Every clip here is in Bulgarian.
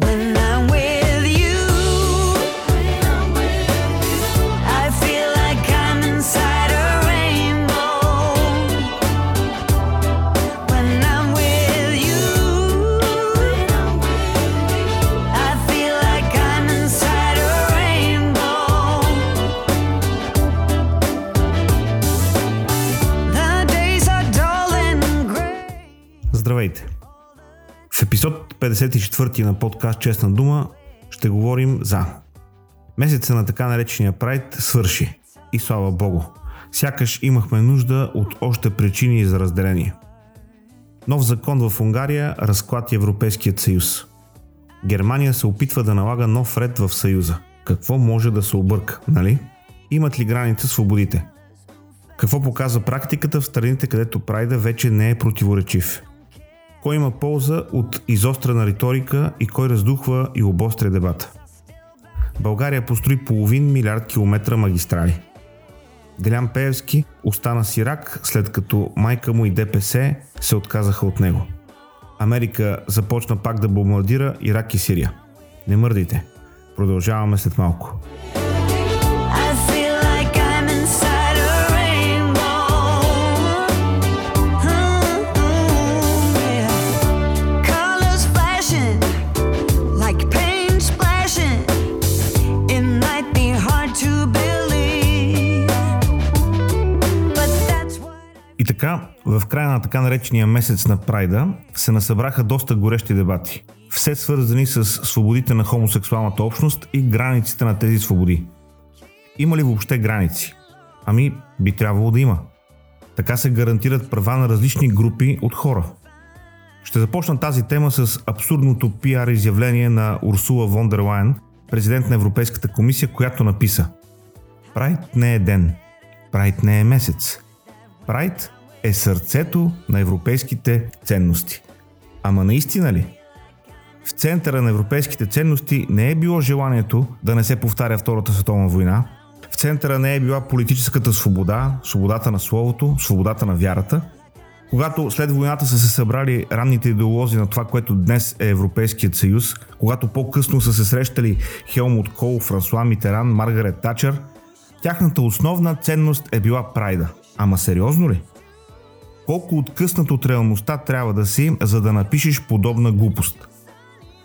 When 54-ти на подкаст Честна дума ще говорим за Месеца на така наречения прайд свърши. И слава богу. Сякаш имахме нужда от още причини за разделение. Нов закон в Унгария разклати Европейският съюз. Германия се опитва да налага нов ред в съюза. Какво може да се обърка, нали? Имат ли граница свободите? Какво показва практиката в страните, където прайда вече не е противоречив? Кой има полза от изострена риторика и кой раздухва и обостря дебата? България построи половин милиард километра магистрали. Делян Пеевски остана сирак, след като майка му и ДПС се отказаха от него. Америка започна пак да бомбардира Ирак и Сирия. Не мърдайте. Продължаваме след малко. Така, в края на така наречения месец на Прайда се насъбраха доста горещи дебати. Все свързани с свободите на хомосексуалната общност и границите на тези свободи. Има ли въобще граници? Ами, би трябвало да има. Така се гарантират права на различни групи от хора. Ще започна тази тема с абсурдното пиар изявление на Урсула вон дер Лайен, президент на Европейската комисия, която написа Прайд не е ден, Прайд не е месец. Прайд е сърцето на европейските ценности. Ама наистина ли? В центъра на европейските ценности не е било желанието да не се повтаря Втората световна война. В центъра не е била политическата свобода, свободата на словото, свободата на вярата. Когато след войната са се събрали ранните идеолози на това, което днес е Европейският съюз, когато по-късно са се срещали Хелмут Кол, Франсуа Митеран, Маргарет Тачър, тяхната основна ценност е била прайда. Ама сериозно ли? Колко откъснат от реалността трябва да си, за да напишеш подобна глупост?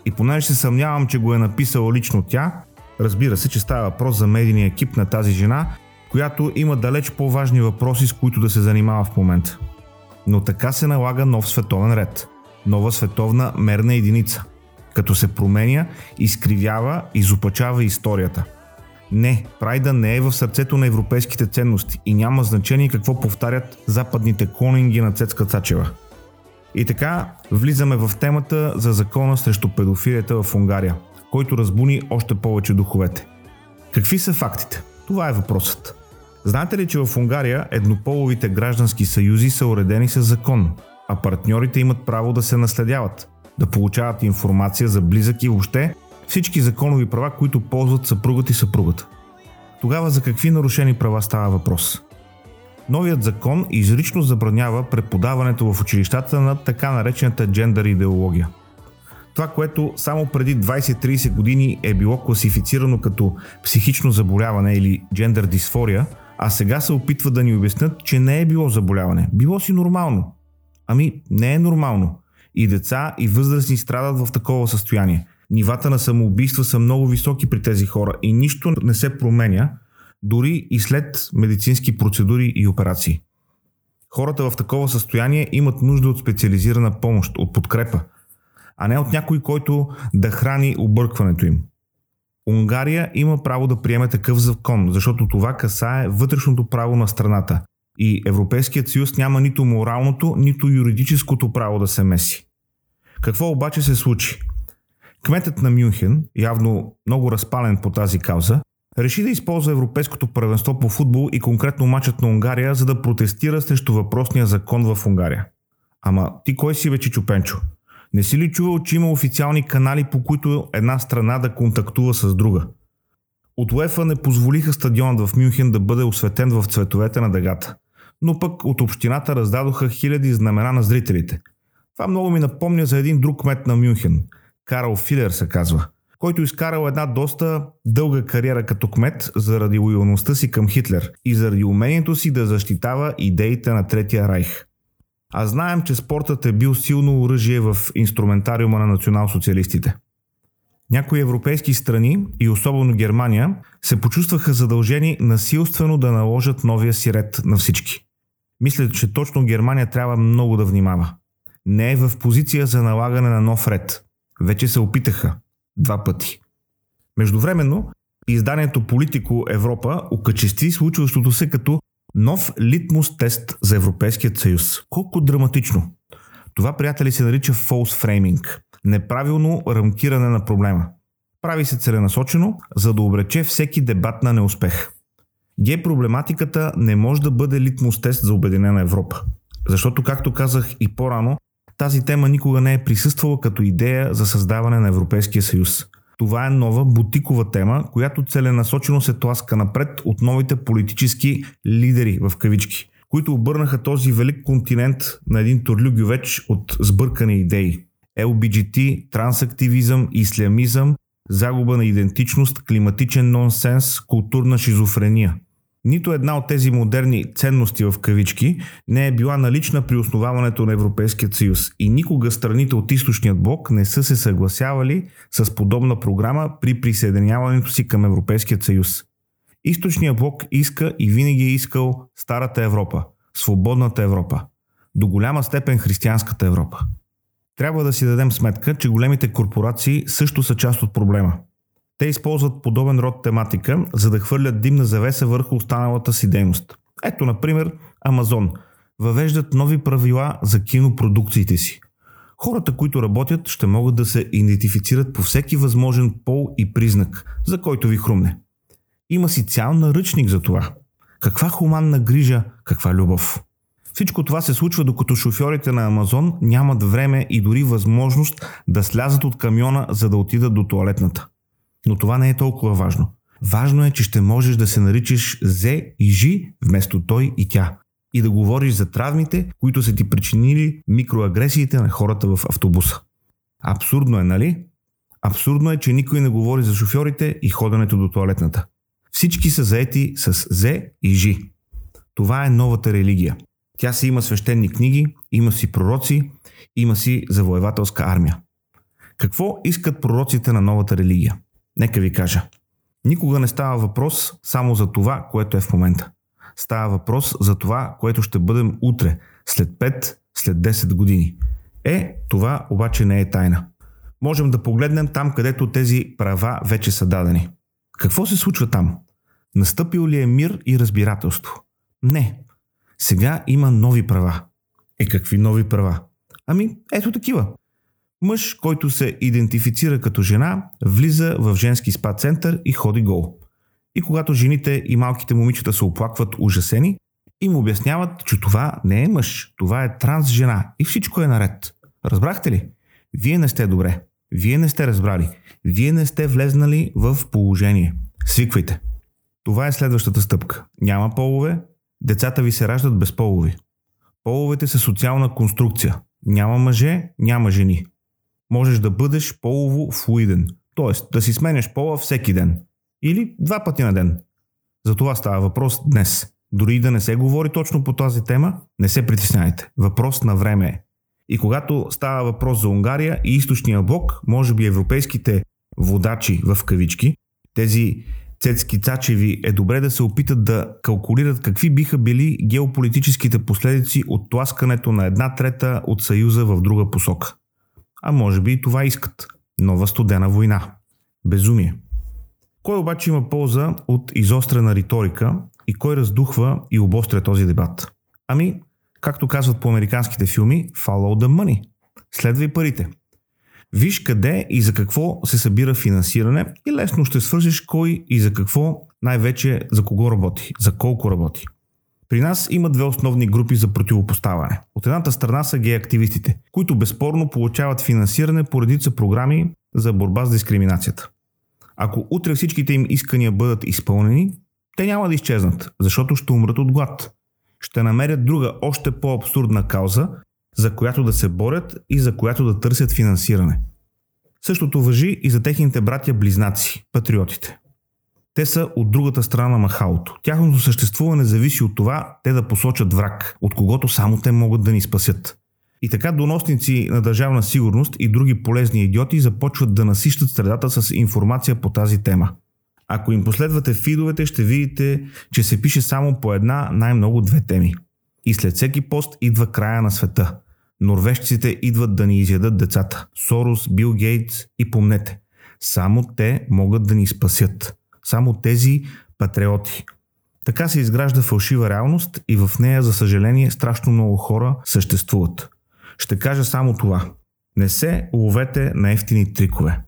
И понеже се съмнявам, че го е написала лично тя, разбира се, че става въпрос за медийния екип на тази жена, която има далеч по-важни въпроси, с които да се занимава в момента. Но така се налага нов световен ред. Нова световна мерна единица. Като се променя, изкривява, изопачава историята. Не, прайда не е в сърцето на европейските ценности и няма значение какво повтарят западните клонинги на Цецка Цачева. И така, влизаме в темата за закона срещу педофилията в Унгария, който разбуни още повече духовете. Какви са фактите? Това е въпросът. Знаете ли, че в Унгария еднополовите граждански съюзи са уредени с закон, а партньорите имат право да се наследяват, да получават информация за близък и въобще всички законови права, които ползват съпругът и съпругата. Тогава за какви нарушени права става въпрос? Новият закон изрично забранява преподаването в училищата на така наречената джендър идеология. Това, което само преди 20-30 години е било класифицирано като психично заболяване или джендър дисфория, а сега се опитва да ни обяснят, че не е било заболяване. Било си нормално. Ами, не е нормално. И деца, и възрастни страдат в такова състояние. Нивата на самоубийства са много високи при тези хора и нищо не се променя, дори и след медицински процедури и операции. Хората в такова състояние имат нужда от специализирана помощ, от подкрепа, а не от някой, който да храни объркването им. Унгария има право да приеме такъв закон, защото това касае вътрешното право на страната и Европейският съюз няма нито моралното, нито юридическото право да се меси. Какво обаче се случи? Кметът на Мюнхен, явно много разпален по тази кауза, реши да използва Европейското първенство по футбол и конкретно матчът на Унгария, за да протестира срещу въпросния закон в Унгария. Ама ти кой си вече Чупенчо? Не си ли чувал, че има официални канали, по които една страна да контактува с друга? От УЕФА не позволиха стадионът в Мюнхен да бъде осветен в цветовете на дъгата. Но пък от общината раздадоха хиляди знамена на зрителите. Това много ми напомня за един друг кмет на Мюнхен. Карл Филер се казва, който изкарал една доста дълга кариера като кмет заради лоялността си към Хитлер и заради умението си да защитава идеите на Третия райх. А знаем, че спортът е бил силно оръжие в инструментариума на национал-социалистите. Някои европейски страни и особено Германия се почувстваха задължени насилствено да наложат новия си ред на всички. Мисля, че точно Германия трябва много да внимава. Не е в позиция за налагане на нов ред. Вече се опитаха. Два пъти. Междувременно, изданието Политико Европа окачести случващото се като нов литмус тест за Европейският съюз. Колко драматично! Това, приятели, се нарича false framing – неправилно рамкиране на проблема. Прави се целенасочено, за да обрече всеки дебат на неуспех. Гей проблематиката не може да бъде литмус тест за Обединена Европа. Защото, както казах и по-рано, тази тема никога не е присъствала като идея за създаване на Европейския съюз. Това е нова бутикова тема, която целенасочено се тласка напред от новите политически лидери в кавички, които обърнаха този велик континент на един турлюгювеч от сбъркани идеи. LBGT, трансактивизъм, ислямизъм, загуба на идентичност, климатичен нонсенс, културна шизофрения. Нито една от тези модерни ценности в кавички не е била налична при основаването на Европейския съюз и никога страните от източният блок не са се съгласявали с подобна програма при присъединяването си към Европейския съюз. Източният блок иска и винаги е искал Старата Европа, свободната Европа, до голяма степен християнската Европа. Трябва да си дадем сметка, че големите корпорации също са част от проблема – те използват подобен род тематика, за да хвърлят димна завеса върху останалата си дейност. Ето, например, Амазон въвеждат нови правила за кинопродукциите си. Хората, които работят, ще могат да се идентифицират по всеки възможен пол и признак, за който ви хрумне. Има си цял наръчник за това. Каква хуманна грижа, каква любов. Всичко това се случва докато шофьорите на Амазон нямат време и дори възможност да слязат от камиона, за да отидат до туалетната. Но това не е толкова важно. Важно е, че ще можеш да се наричаш Зе и Жи вместо той и тя. И да говориш за травмите, които са ти причинили микроагресиите на хората в автобуса. Абсурдно е, нали? Абсурдно е, че никой не говори за шофьорите и ходенето до туалетната. Всички са заети с Зе и Жи. Това е новата религия. Тя си има свещени книги, има си пророци, има си завоевателска армия. Какво искат пророците на новата религия? Нека ви кажа. Никога не става въпрос само за това, което е в момента. Става въпрос за това, което ще бъдем утре, след 5, след 10 години. Е, това обаче не е тайна. Можем да погледнем там, където тези права вече са дадени. Какво се случва там? Настъпил ли е мир и разбирателство? Не. Сега има нови права. Е, какви нови права? Ами, ето такива. Мъж, който се идентифицира като жена, влиза в женски спа център и ходи гол. И когато жените и малките момичета се оплакват ужасени, им обясняват, че това не е мъж, това е транс жена и всичко е наред. Разбрахте ли? Вие не сте добре. Вие не сте разбрали. Вие не сте влезнали в положение. Свиквайте. Това е следващата стъпка. Няма полове, децата ви се раждат без полови. Половете са социална конструкция. Няма мъже, няма жени можеш да бъдеш полово флуиден, т.е. да си сменяш пола всеки ден или два пъти на ден. За това става въпрос днес. Дори да не се говори точно по тази тема, не се притесняйте. Въпрос на време е. И когато става въпрос за Унгария и източния блок, може би европейските водачи в кавички, тези цецки цачеви е добре да се опитат да калкулират какви биха били геополитическите последици от тласкането на една трета от Съюза в друга посока а може би и това искат. Нова студена война. Безумие. Кой обаче има полза от изострена риторика и кой раздухва и обостря този дебат? Ами, както казват по американските филми, follow the money. Следвай парите. Виж къде и за какво се събира финансиране и лесно ще свържеш кой и за какво, най-вече за кого работи, за колко работи. При нас има две основни групи за противопоставяне. От едната страна са гей активистите, които безспорно получават финансиране по редица програми за борба с дискриминацията. Ако утре всичките им искания бъдат изпълнени, те няма да изчезнат, защото ще умрат от глад. Ще намерят друга, още по-абсурдна кауза, за която да се борят и за която да търсят финансиране. Същото въжи и за техните братя-близнаци, патриотите. Те са от другата страна на махалото. Тяхното съществуване зависи от това те да посочат враг, от когото само те могат да ни спасят. И така доносници на държавна сигурност и други полезни идиоти започват да насищат средата с информация по тази тема. Ако им последвате фидовете, ще видите, че се пише само по една, най-много две теми. И след всеки пост идва края на света. Норвежците идват да ни изядат децата. Сорос, Бил Гейтс и помнете. Само те могат да ни спасят. Само тези патриоти. Така се изгражда фалшива реалност и в нея, за съжаление, страшно много хора съществуват. Ще кажа само това. Не се ловете на ефтини трикове.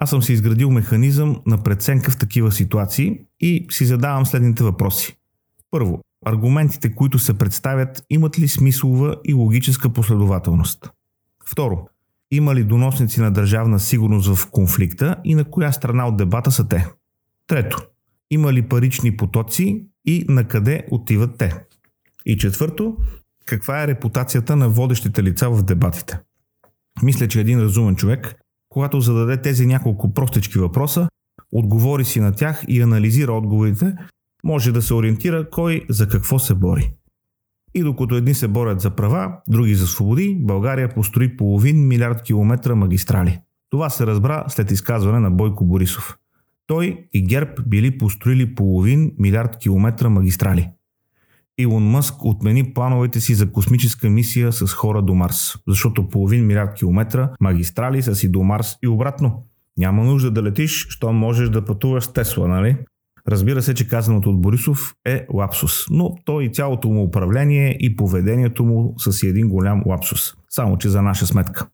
Аз съм си изградил механизъм на преценка в такива ситуации и си задавам следните въпроси. Първо, аргументите, които се представят, имат ли смислова и логическа последователност? Второ, има ли доносници на държавна сигурност в конфликта и на коя страна от дебата са те? Трето, има ли парични потоци и на къде отиват те? И четвърто, каква е репутацията на водещите лица в дебатите? Мисля, че един разумен човек, когато зададе тези няколко простички въпроса, отговори си на тях и анализира отговорите, може да се ориентира кой за какво се бори. И докато едни се борят за права, други за свободи, България построи половин милиард километра магистрали. Това се разбра след изказване на Бойко Борисов. Той и ГЕРБ били построили половин милиард километра магистрали. Илон Мъск отмени плановете си за космическа мисия с хора до Марс, защото половин милиард километра магистрали са си до Марс и обратно. Няма нужда да летиш, що можеш да пътуваш с Тесла, нали? Разбира се, че казаното от Борисов е лапсус, но той и цялото му управление и поведението му са си един голям лапсус, само че за наша сметка.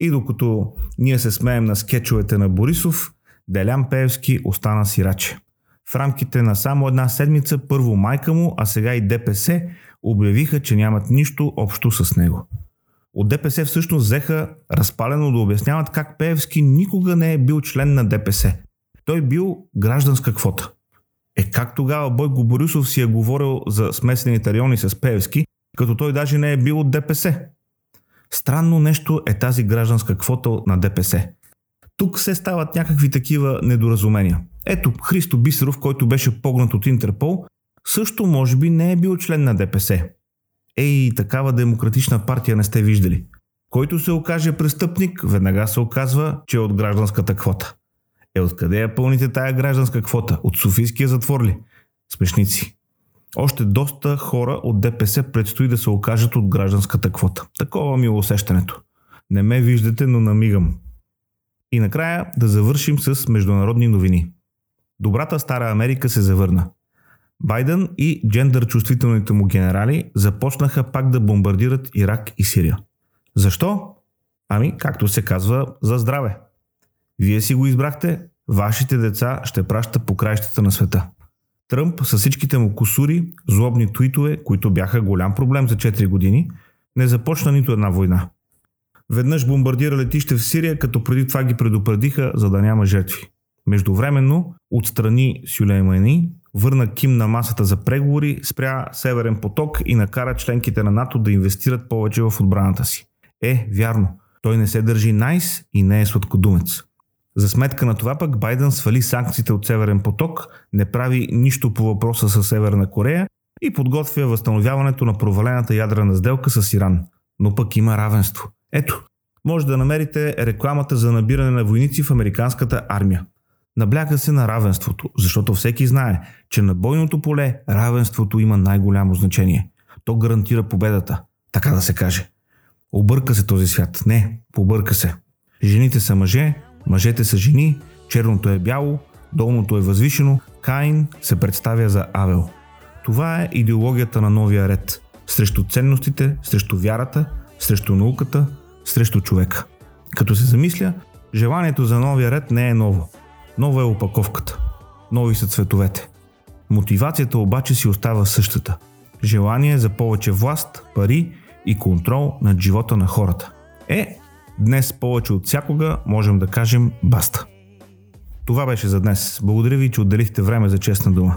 И докато ние се смеем на скетчовете на Борисов, Делян Пеевски остана сираче. В рамките на само една седмица първо майка му, а сега и ДПС обявиха, че нямат нищо общо с него. От ДПС всъщност взеха разпалено да обясняват как Пеевски никога не е бил член на ДПС. Той бил гражданска квота. Е как тогава Бойко Борисов си е говорил за смесените райони с Пеевски, като той даже не е бил от ДПС? Странно нещо е тази гражданска квота на ДПС. Тук се стават някакви такива недоразумения. Ето, Христо Бисеров, който беше погнат от Интерпол, също може би не е бил член на ДПС. Ей, такава демократична партия не сте виждали. Който се окаже престъпник, веднага се оказва, че е от гражданската квота. Е, откъде я пълните тая гражданска квота? От Софийския затвор ли? Смешници. Още доста хора от ДПС предстои да се окажат от гражданската квота. Такова ми е усещането. Не ме виждате, но намигам. И накрая да завършим с международни новини. Добрата стара Америка се завърна. Байден и джендър чувствителните му генерали започнаха пак да бомбардират Ирак и Сирия. Защо? Ами, както се казва, за здраве. Вие си го избрахте, вашите деца ще пращат по краищата на света. Тръмп с всичките му косури, злобни твитове, които бяха голям проблем за 4 години, не започна нито една война. Веднъж бомбардира летище в Сирия, като преди това ги предупредиха, за да няма жертви. Междувременно отстрани Сюлеймани, върна Ким на масата за преговори, спря Северен поток и накара членките на НАТО да инвестират повече в отбраната си. Е, вярно, той не се държи найс и не е сладкодумец. За сметка на това пък Байден свали санкциите от Северен поток, не прави нищо по въпроса с Северна Корея и подготвя възстановяването на провалената ядрена сделка с Иран. Но пък има равенство. Ето, може да намерите рекламата за набиране на войници в американската армия. Набляга се на равенството, защото всеки знае, че на бойното поле равенството има най-голямо значение. То гарантира победата, така да се каже. Обърка се този свят. Не, побърка се. Жените са мъже, мъжете са жени, черното е бяло, долното е възвишено, Каин се представя за Авел. Това е идеологията на новия ред. Срещу ценностите, срещу вярата, срещу науката, срещу човека. Като се замисля, желанието за новия ред не е ново. Нова е опаковката. Нови са цветовете. Мотивацията обаче си остава същата. Желание за повече власт, пари и контрол над живота на хората. Е, днес повече от всякога можем да кажем баста. Това беше за днес. Благодаря ви, че отделихте време за честна дума.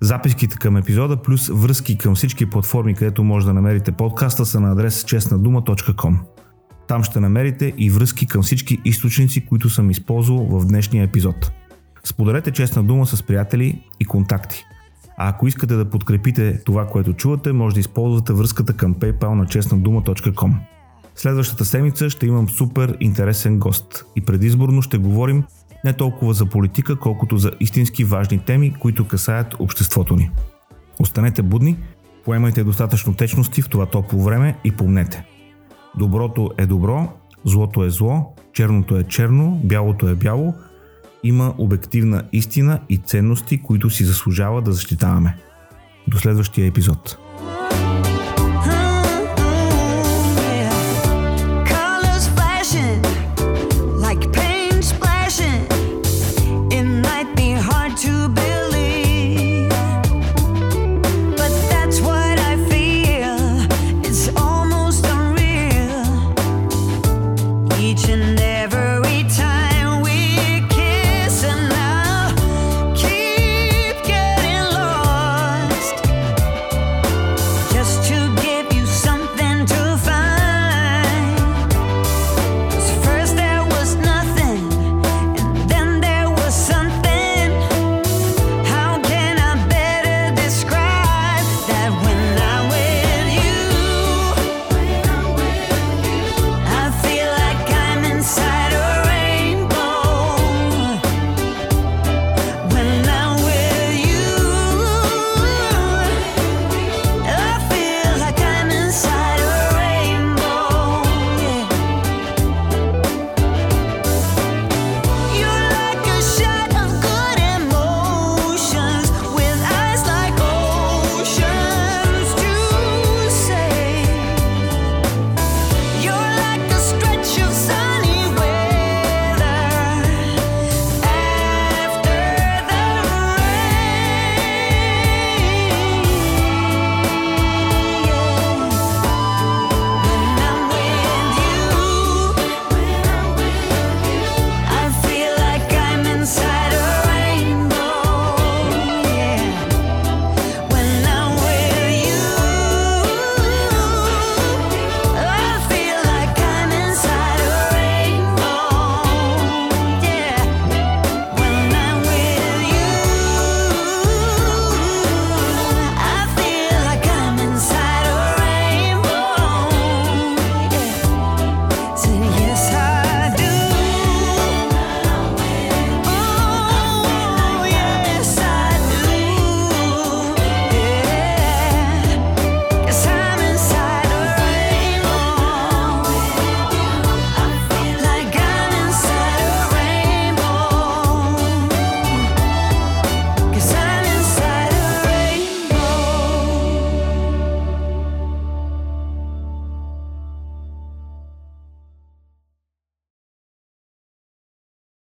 Записките към епизода плюс връзки към всички платформи, където може да намерите подкаста са на адрес честнадума.com. Там ще намерите и връзки към всички източници, които съм използвал в днешния епизод. Споделете честна дума с приятели и контакти. А ако искате да подкрепите това, което чувате, може да използвате връзката към PayPal на честнадума.com. Следващата седмица ще имам супер интересен гост и предизборно ще говорим не толкова за политика, колкото за истински важни теми, които касаят обществото ни. Останете будни, поемайте достатъчно течности в това топло време и помнете. Доброто е добро, злото е зло, черното е черно, бялото е бяло. Има обективна истина и ценности, които си заслужава да защитаваме. До следващия епизод.